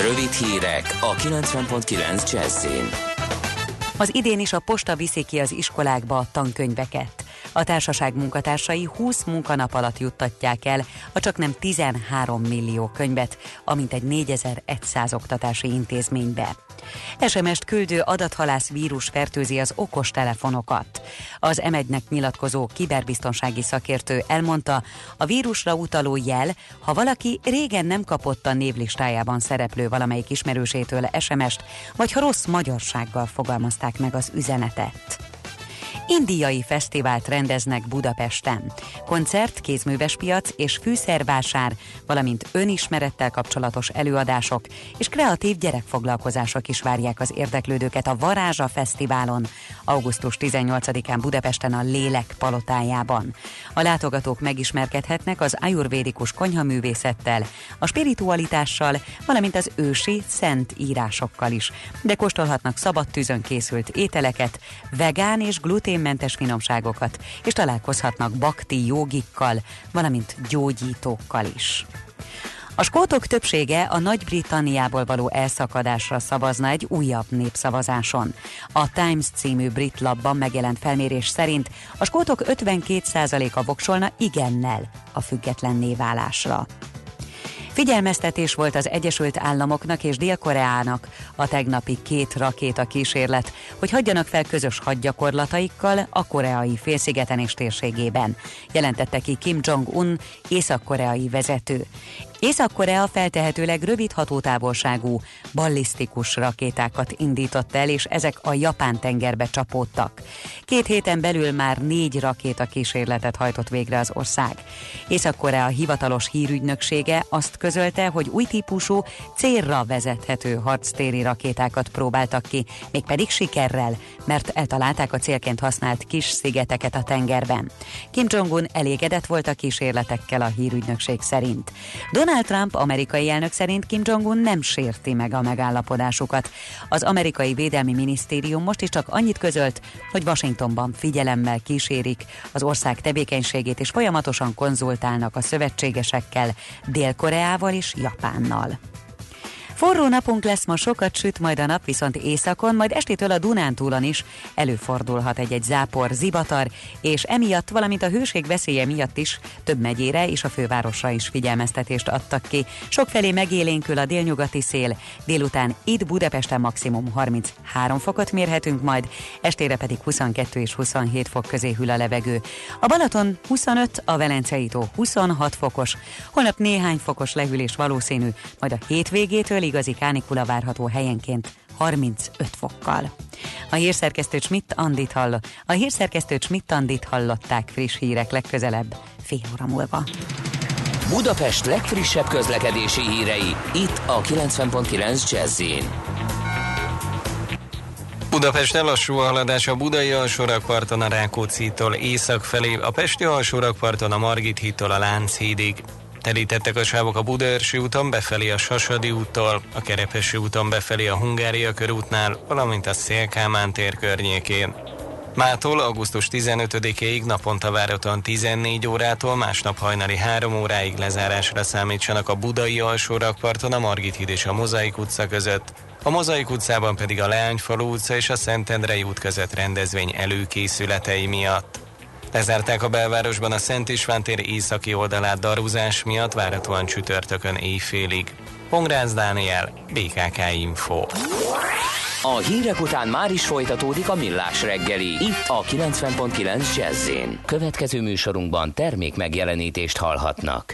Rövid hírek a 90.9 Jazzin. Az idén is a posta viszi ki az iskolákba a tankönyveket. A társaság munkatársai 20 munkanap alatt juttatják el a csak nem 13 millió könyvet, amint egy 4100 oktatási intézménybe. SMS-t küldő adathalász vírus fertőzi az okos telefonokat. Az m nyilatkozó kiberbiztonsági szakértő elmondta, a vírusra utaló jel, ha valaki régen nem kapott a névlistájában szereplő valamelyik ismerősétől SMS-t, vagy ha rossz magyarsággal fogalmazták meg az üzenetet. Indiai fesztivált rendeznek Budapesten. Koncert, kézműves piac és fűszervásár, valamint önismerettel kapcsolatos előadások és kreatív gyerekfoglalkozások is várják az érdeklődőket a Varázsa Fesztiválon, augusztus 18-án Budapesten a Lélek palotájában. A látogatók megismerkedhetnek az ajurvédikus konyhaművészettel, a spiritualitással, valamint az ősi szent írásokkal is, de kóstolhatnak szabad tűzön készült ételeket, vegán és glutén gluténmentes finomságokat, és találkozhatnak bakti jogikkal, valamint gyógyítókkal is. A skótok többsége a Nagy-Britanniából való elszakadásra szavazna egy újabb népszavazáson. A Times című brit labban megjelent felmérés szerint a skótok 52%-a voksolna igennel a független válásra. Figyelmeztetés volt az Egyesült Államoknak és Dél-Koreának a tegnapi két rakéta kísérlet, hogy hagyjanak fel közös hadgyakorlataikkal a koreai félszigeten és térségében, jelentette ki Kim Jong-un, észak-koreai vezető. Észak-Korea feltehetőleg rövid hatótávolságú, ballisztikus rakétákat indított el, és ezek a Japán tengerbe csapódtak. Két héten belül már négy rakéta kísérletet hajtott végre az ország. Észak-Korea hivatalos hírügynöksége azt közölte, hogy új típusú célra vezethető harctéri rakétákat próbáltak ki, mégpedig sikerrel, mert eltalálták a célként használt kis szigeteket a tengerben. Kim Jong-un elégedett volt a kísérletekkel a hírügynökség szerint. Donald Donald Trump amerikai elnök szerint Kim Jong-un nem sérti meg a megállapodásukat. Az amerikai védelmi minisztérium most is csak annyit közölt, hogy Washingtonban figyelemmel kísérik az ország tevékenységét és folyamatosan konzultálnak a szövetségesekkel, Dél-Koreával és Japánnal. Forró napunk lesz ma, sokat süt majd a nap, viszont éjszakon, majd estétől a Dunántúlon is előfordulhat egy-egy zápor, zivatar, és emiatt, valamint a hőség veszélye miatt is több megyére és a fővárosra is figyelmeztetést adtak ki. Sokfelé megélénkül a délnyugati szél, délután itt Budapesten maximum 33 fokot mérhetünk majd, estére pedig 22 és 27 fok közé hűl a levegő. A Balaton 25, a Velencei tó 26 fokos, holnap néhány fokos lehűlés valószínű, majd a hétvégétől igazi kánikula várható helyenként 35 fokkal. A hírszerkesztő Schmidt Andit hall, a hírszerkesztő Schmidt Andit hallották friss hírek legközelebb, fél óra múlva. Budapest legfrissebb közlekedési hírei, itt a 90.9 jazz Budapest lassú a haladás a Budai alsórakparton a Rákóczi-tól észak felé, a Pesti alsórakparton a Margit hídtól a Lánchídig. Terítettek a sávok a Budaörsi úton befelé a Sasadi úttól, a Kerepesi úton befelé a Hungária körútnál, valamint a Szélkámán tér környékén. Mától augusztus 15-ig naponta várhatóan 14 órától, másnap hajnali 3 óráig lezárásra számítsanak a Budai alsórakparton a Margit híd és a Mozaik utca között, a Mozaik utcában pedig a Leányfalu utca és a Szentendrei út között rendezvény előkészületei miatt. Lezárták a belvárosban a Szent István tér északi oldalát darúzás miatt várhatóan csütörtökön éjfélig. Pongrász Dániel, BKK Info. A hírek után már is folytatódik a millás reggeli. Itt a 90.9 jazz Következő műsorunkban termék megjelenítést hallhatnak.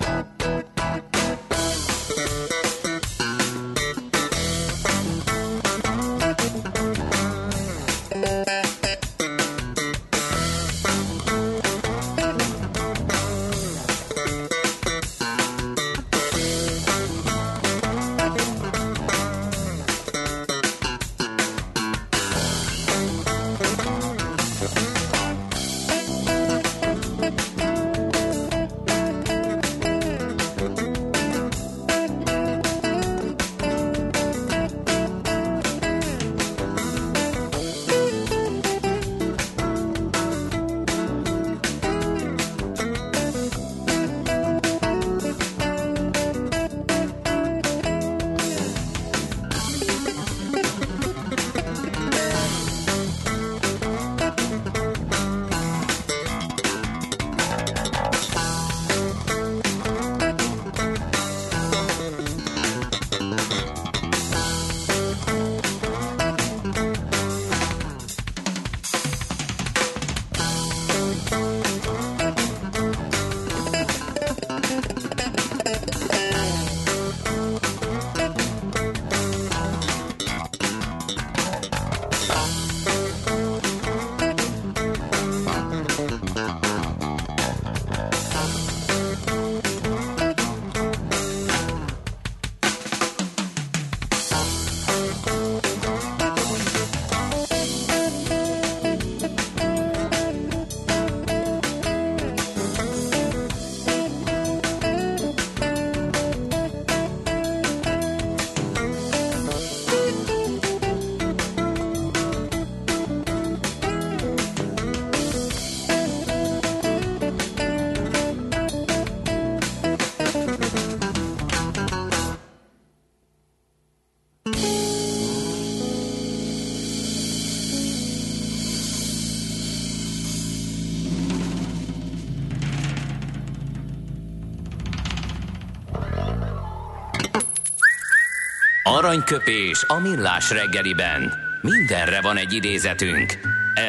Aranyköpés a millás reggeliben. Mindenre van egy idézetünk.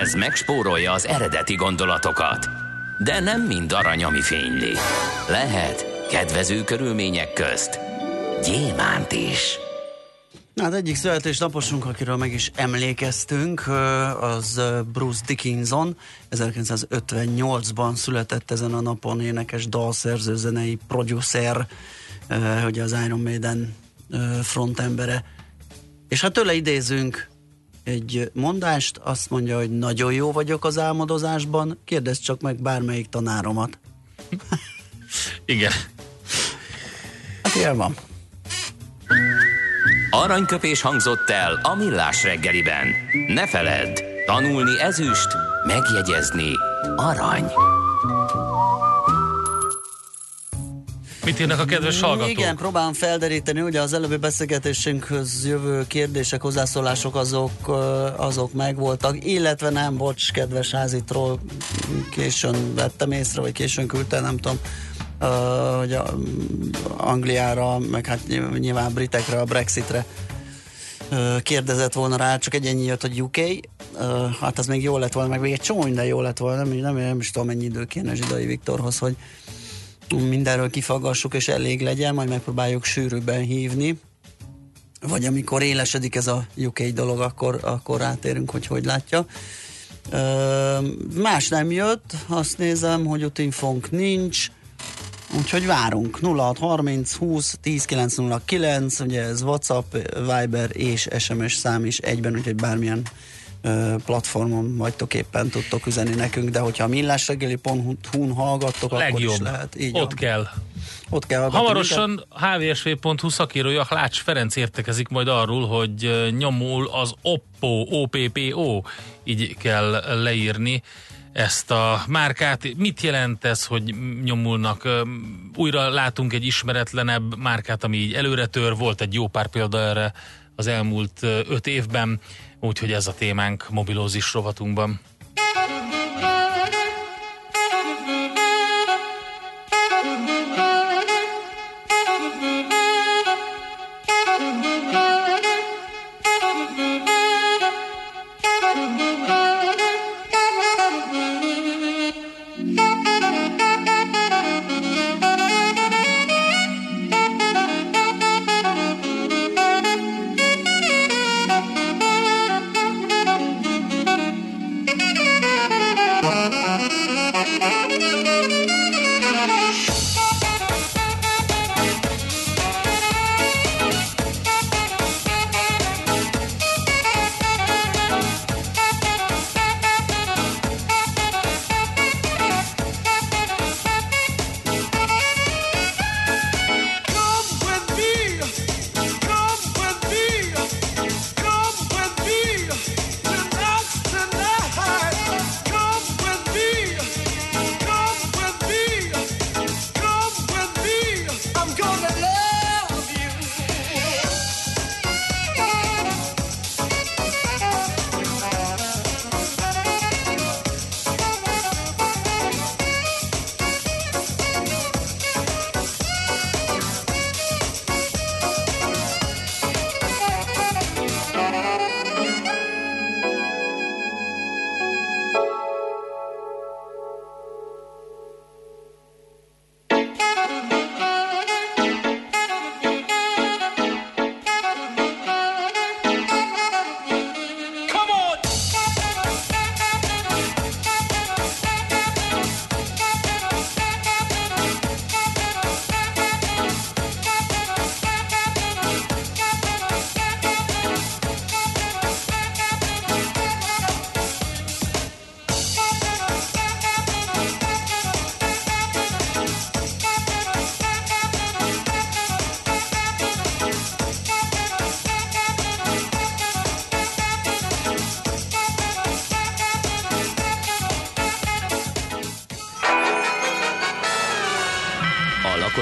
Ez megspórolja az eredeti gondolatokat. De nem mind arany, ami fényli. Lehet kedvező körülmények közt gyémánt is. Az egyik születésnaposunk, akiről meg is emlékeztünk, az Bruce Dickinson. 1958-ban született ezen a napon énekes, dalszerző, zenei producer, ugye az Iron Maiden frontembere. És hát tőle idézünk egy mondást, azt mondja, hogy nagyon jó vagyok az álmodozásban, kérdezz csak meg bármelyik tanáromat. Igen. Hát ilyen van. Aranyköpés hangzott el a millás reggeliben. Ne feledd, tanulni ezüst, megjegyezni arany. Mit írnak a kedves hallgatók? Igen, próbálom felderíteni, ugye az előbbi beszélgetésünkhöz jövő kérdések, hozzászólások azok, azok megvoltak, illetve nem, bocs, kedves házitról későn vettem észre, vagy későn küldte, nem tudom, uh, hogy a, Angliára, meg hát nyilván britekre, a Brexitre uh, kérdezett volna rá, csak egy ennyi jött, hogy UK, uh, hát az még jó lett volna, meg még egy csomó minden jó lett volna, nem, nem, nem is tudom mennyi idő kéne Zsidai Viktorhoz, hogy mindenről kifaggassuk, és elég legyen, majd megpróbáljuk sűrűbben hívni. Vagy amikor élesedik ez a UK dolog, akkor, akkor rátérünk, hogy hogy látja. Más nem jött, azt nézem, hogy utinfónk nincs, úgyhogy várunk. 0630 20 10 909, ugye ez WhatsApp, Viber és SMS szám is egyben, úgyhogy bármilyen platformon vagytok éppen tudtok üzenni nekünk, de hogyha a millásregeli.hu-n hallgattok, Legjobb. akkor is lehet. Így Ott van. kell. Ott kell Hamarosan hvsv.hu szakírója Lács Ferenc értekezik majd arról, hogy nyomul az Oppo, OPPO, így kell leírni ezt a márkát. Mit jelent ez, hogy nyomulnak? Újra látunk egy ismeretlenebb márkát, ami így előre tör, volt egy jó pár példa erre az elmúlt öt évben úgyhogy ez a témánk mobilózis rovatunkban.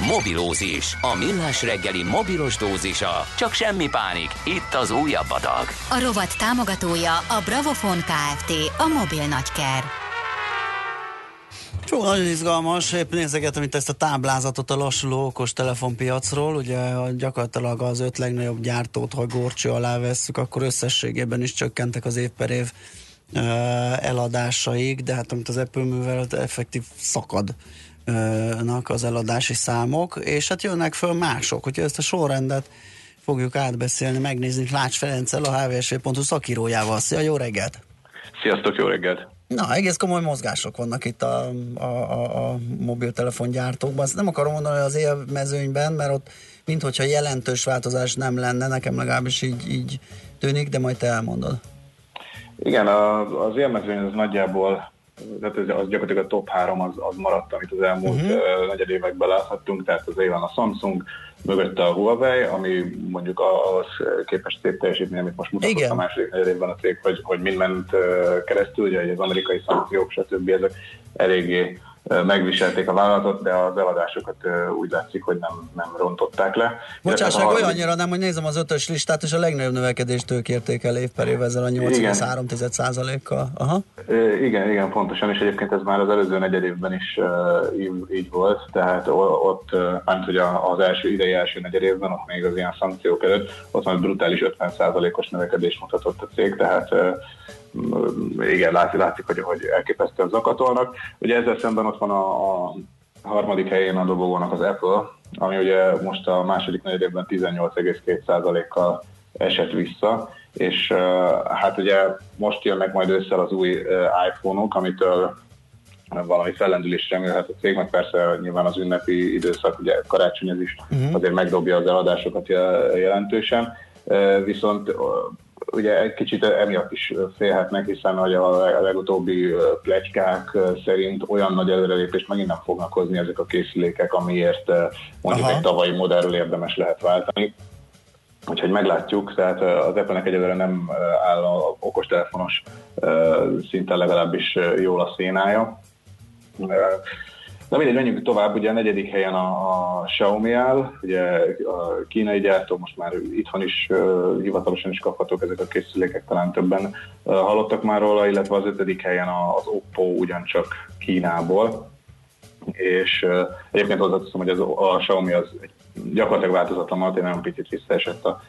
Mobilózis, a millás reggeli mobilos dózisa. Csak semmi pánik, itt az újabb adag. A rovat támogatója a Bravofon Kft. A mobil nagyker. Jó, nagyon izgalmas, épp nézegetem itt ezt a táblázatot a lassuló okos telefonpiacról, ugye gyakorlatilag az öt legnagyobb gyártót, ha gorcső alá vesszük, akkor összességében is csökkentek az év per év eladásaig, de hát amit az Apple művel, effektív szakad az eladási számok, és hát jönnek föl mások, hogyha ezt a sorrendet fogjuk átbeszélni, megnézni Lács Ferenccel, a hvsv.hu szakírójával. Szia, jó reggelt! Sziasztok, jó reggelt! Na, egész komoly mozgások vannak itt a, a, a, a mobiltelefongyártókban. Ezt nem akarom mondani az élmezőnyben, mert ott minthogyha jelentős változás nem lenne, nekem legalábbis így, így tűnik, de majd te elmondod. Igen, az élmezőny az nagyjából tehát az gyakorlatilag a top 3 az, az maradt, amit az elmúlt uh-huh. negyed években láthattunk, tehát az éven a Samsung, mögötte a Huawei, ami mondjuk az képes szép teljesítmény, amit most mutatott Igen. a második negyed évben a cég, hogy, hogy mind ment keresztül, ugye az amerikai szankciók, stb. ezek eléggé megviselték a vállalatot, de az eladásokat úgy látszik, hogy nem, nem rontották le. Bocsássak, harmadik... olyannyira nem, hogy nézem az ötös listát, és a legnagyobb növekedést ők érték el év per év ezzel a 8,3%-kal. Aha. Igen, igen, pontosan, és egyébként ez már az előző negyed évben is így, így volt, tehát ott, nem hogy az első idei első negyed évben, ott még az ilyen szankciók előtt, ott már brutális 50%-os növekedést mutatott a cég, tehát igen, látszik, látszik hogy, hogy elképesztően zakatolnak. Ugye ezzel szemben ott van a, a harmadik helyén a dobogónak az Apple, ami ugye most a második negyedében 18,2%-kal esett vissza, és hát ugye most jönnek majd ősszel az új iPhone-ok, amitől valami fellendülés remélhet a cég, meg persze nyilván az ünnepi időszak, ugye karácsony ez is uh-huh. azért megdobja az eladásokat jelentősen, viszont ugye egy kicsit emiatt is félhetnek, hiszen a legutóbbi plegykák szerint olyan nagy előrelépést megint nem fognak hozni ezek a készülékek, amiért mondjuk Aha. egy tavalyi modellről érdemes lehet váltani. Úgyhogy meglátjuk, tehát az Apple-nek egyelőre nem áll a okostelefonos szinten legalábbis jól a szénája. Na mindegy, menjünk tovább, ugye a negyedik helyen a, a Xiaomi áll, ugye a kínai gyártó most már itthon is uh, hivatalosan is kaphatók ezek a készülékek, talán többen uh, hallottak már róla, illetve az ötödik helyen az Oppo ugyancsak Kínából, és uh, egyébként hozzáteszem, hogy az, a Xiaomi az gyakorlatilag változatlan maradt, egy nagyon picit visszaesett a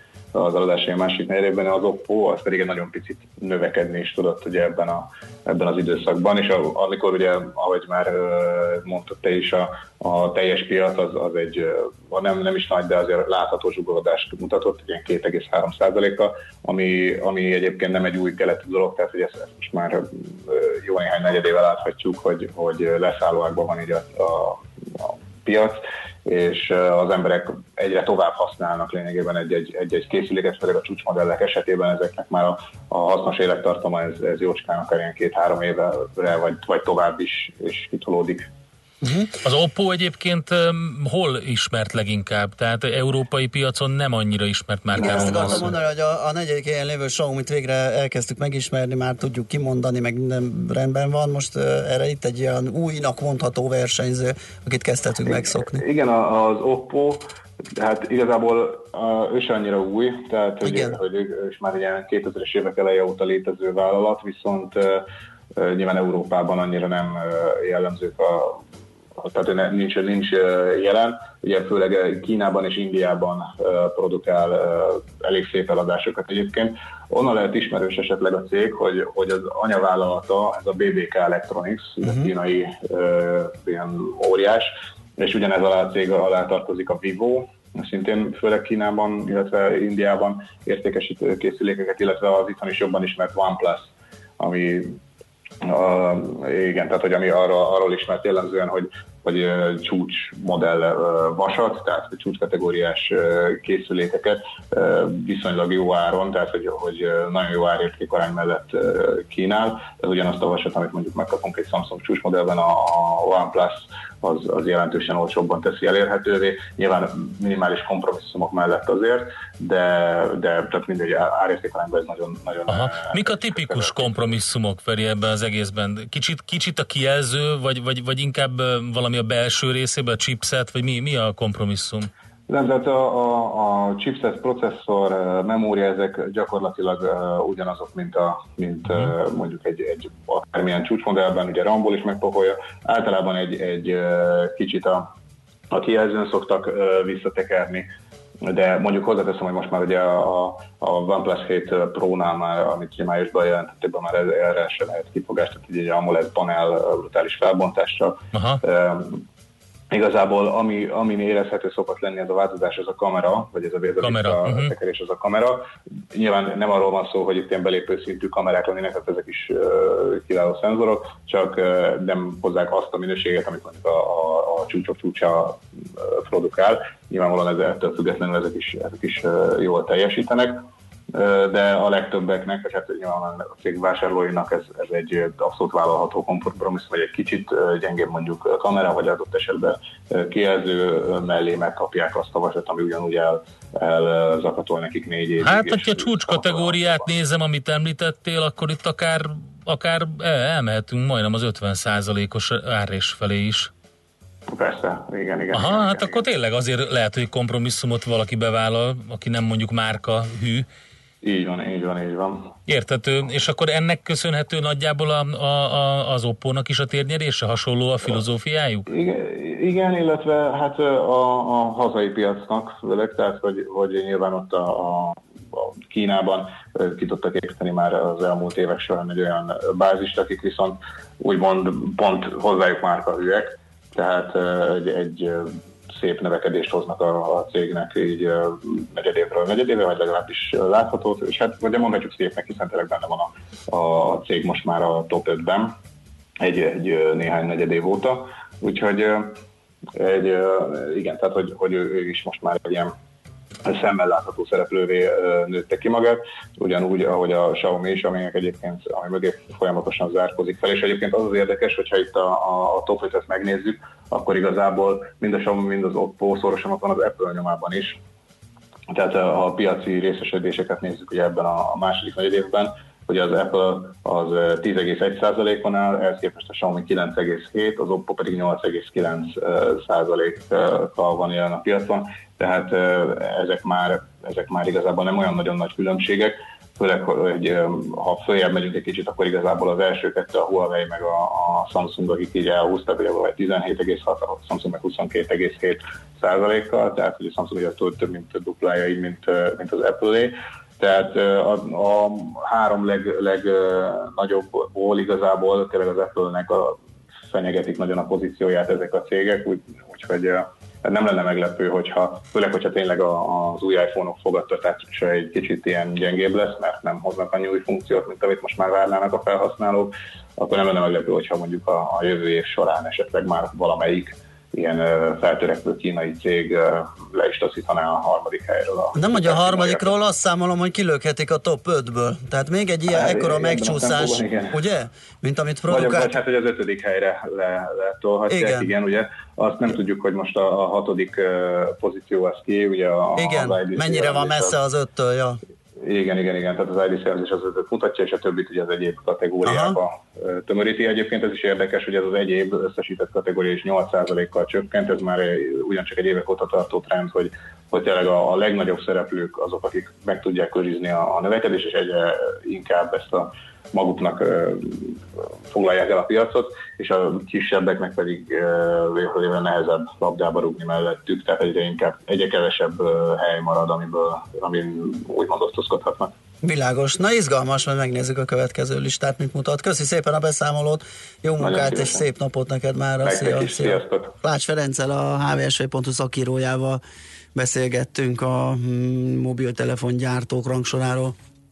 az eladásai másik negyedében, az Oppo az pedig egy nagyon picit növekedni is tudott ugye ebben, a, ebben az időszakban, és amikor ugye, ahogy már mondtad te is, a, a teljes piac az, az egy, nem, nem is nagy, de azért látható zsugorodást mutatott, ilyen 2,3%-a, ami, ami egyébként nem egy új keleti dolog, tehát hogy ezt, ezt most már jó néhány negyedével láthatjuk, hogy, hogy leszállóákban van így a, a, a piac, és az emberek egyre tovább használnak lényegében egy-egy készüléket, főleg a csúcsmodellek esetében ezeknek már a, a hasznos élettartama ez, ez jócskán akár ilyen két-három évre vagy, vagy tovább is és kitolódik. Uh-huh. Az Oppo egyébként um, hol ismert leginkább? Tehát európai piacon nem annyira ismert már. Ezt akartam mondani, hogy a, a negyedik helyen lévő Xiaomi-t végre elkezdtük megismerni, már tudjuk kimondani, meg minden rendben van. Most uh, erre itt egy olyan újnak mondható versenyző, akit kezdhetünk megszokni. Igen, az Oppo Hát igazából uh, ő sem annyira új, tehát hogy, hogy ő is már ilyen 2000-es évek eleje óta létező vállalat, viszont uh, nyilván Európában annyira nem jellemzők a tehát nincs, nincs jelen. Ugye főleg Kínában és Indiában produkál elég szép eladásokat egyébként. Onnan lehet ismerős esetleg a cég, hogy, hogy az anyavállalata, ez a BBK Electronics, uh-huh. kínai uh, ilyen óriás, és ugyanez alá a cég alá tartozik a Vivo, szintén főleg Kínában, illetve Indiában értékesítő készülékeket, illetve az itthon is jobban ismert OnePlus, ami Uh, igen, tehát hogy ami arra, arról ismert jellemzően, hogy ö, csúcs modell vasat, tehát vagy csúcskategóriás ö, viszonylag jó áron, tehát hogy, hogy nagyon jó árérték arány mellett kínál. Ez ugyanazt a vasat, amit mondjuk megkapunk egy Samsung csúcs modellben, a, a OnePlus az, az jelentősen olcsóbban teszi elérhetővé. Nyilván minimális kompromisszumok mellett azért, de, de tehát mindegy árértékarányban ez nagyon... nagyon Aha. Mik a tipikus kompromisszumok, Feri, ebben az egészben? Kicsit, kicsit a kijelző, vagy, vagy, vagy inkább ö, valami a belső részében, a chipset, vagy mi, mi a kompromisszum? Nem, tehát a, a, a chipset, processzor, eh, memória, ezek gyakorlatilag uh, ugyanazok, mint, a, mint uh, mondjuk egy, egy akármilyen csúcsmodellben, ugye Rambol is megpakolja. Általában egy, egy uh, kicsit a, a kijelzőn szoktak uh, visszatekerni, de mondjuk hozzáteszem, hogy most már ugye a, a OnePlus 7 Pro-nál már, amit ugye májusban jelentették, már erre se lehet kifogást, tehát ugye egy AMOLED panel brutális felbontással. Aha. Um, Igazából ami, ami érezhető szokott lenni ez a változás, az a kamera, vagy ez a Kamera, a mhm. tekerés, az a kamera. Nyilván nem arról van szó, hogy itt ilyen belépő szintű kamerák lennének, tehát ezek is uh, kiváló szenzorok, csak uh, nem hozzák azt a minőséget, amit mondjuk a, a, a csúcsok csúcsa uh, produkál. Nyilvánvalóan ez, ettől függetlenül ezek is, ezek is uh, jól teljesítenek de a legtöbbeknek, vagy hát nyilván a cég vásárlóinak ez, ez egy abszolút vállalható kompromisszum, vagy egy kicsit gyengébb mondjuk kamera, vagy adott esetben kijelző mellé megkapják azt a vasat, ami ugyanúgy el, elzakatol nekik négy évig. Hát, és- hogyha csúcs kategóriát nézem, amit említettél, akkor itt akár, akár el- elmehetünk majdnem az 50%-os árés felé is. Persze, igen, igen. Aha, igen, hát igen, akkor tényleg azért lehet, hogy kompromisszumot valaki bevállal, aki nem mondjuk márka hű. Így van, így van, így van. Értető, és akkor ennek köszönhető nagyjából a, a, a, az Oppo-nak is a térnyerése, hasonló a filozófiájuk? Igen, igen illetve hát a, a hazai piacnak főleg, tehát hogy, hogy nyilván ott a, a, a Kínában ki tudtak építeni már az elmúlt évek során egy olyan bázist, akik viszont úgymond pont hozzájuk márkahűek, tehát ö, egy, egy ö, szép növekedést hoznak a, a cégnek így negyedévről negyedévre, vagy legalábbis látható, és hát ugye mondhatjuk szépnek, hiszen tényleg benne van a, a cég most már a top 5-ben, egy, egy néhány negyed óta, úgyhogy egy, igen, tehát hogy, hogy ő is most már egy ilyen szemmel látható szereplővé nőtte ki magát, ugyanúgy, ahogy a Xiaomi is, aminek egyébként, ami mögé folyamatosan zárkozik fel, és egyébként az az érdekes, hogyha itt a, a, a top 5-et megnézzük, akkor igazából mind a Xiaomi, mind az Oppo szorosan ott van az Apple nyomában is, tehát ha a piaci részesedéseket nézzük ugye ebben a második negyed évben, hogy az Apple az ö, 10,1%-on áll, ehhez képest a Xiaomi 9,7, az Oppo pedig 8,9%-kal van jelen a piacon, tehát ezek már, ezek már igazából nem olyan nagyon nagy különbségek, főleg, hogy ha följebb megyünk egy kicsit, akkor igazából az első kettő a Huawei meg a, a Samsung, akik így elhúztak, ugye vagy 17,6, a Samsung meg 22,7 százalékkal, tehát hogy a Samsung ugye több, mint duplája, így, mint, mint az Apple-é. Tehát a, a három leg, leg ö, nagyobbból igazából tényleg az Apple-nek a, fenyegetik nagyon a pozícióját ezek a cégek, úgy, úgyhogy ö, nem lenne meglepő, hogyha, főleg, hogyha tényleg az új iPhone-ok fogadtatása egy kicsit ilyen gyengébb lesz, mert nem hoznak annyi új funkciót, mint amit most már várnának a felhasználók, akkor nem lenne meglepő, hogyha mondjuk a, a jövő év során esetleg már valamelyik ilyen feltörekvő kínai cég le is taszítaná a harmadik helyről. A Nem, hogy a harmadikról azt számolom, hogy kilökhetik a top 5-ből. Tehát még egy ilyen Hát, ekkora a megcsúszás, tempóban, ugye? Mint amit Vagy, vagy produkált. hát, hogy az ötödik helyre le, letolhatják, Igen. igen. ugye azt nem tudjuk, hogy most a, a hatodik pozíció az ki, ugye a, Igen, IDC mennyire van messze az öttől, ja. Igen, igen, igen, tehát az IDC elemzés az ötöt mutatja, és a többit ugye az egyéb kategóriába ö, tömöríti. Egyébként ez is érdekes, hogy ez az egyéb összesített kategória is 8%-kal csökkent, ez már ugyancsak egy évek óta tartó trend, hogy, hogy tényleg a, a legnagyobb szereplők azok, akik meg tudják őrizni a, a növekedést, és egyre inkább ezt a maguknak foglalják el a piacot, és a kisebbeknek pedig éve nehezebb labdába rúgni mellettük, tehát egyre inkább egyre kevesebb hely marad, amiből, amin úgymond osztozkodhatnak. Világos. Na izgalmas, majd megnézzük a következő listát, mint mutat. Köszi szépen a beszámolót, jó munkát és szép napot neked már. Is, sziasztok! Lács Ferenccel, a hvsv.hu szakírójával beszélgettünk a mobiltelefon gyártók rangsoráról.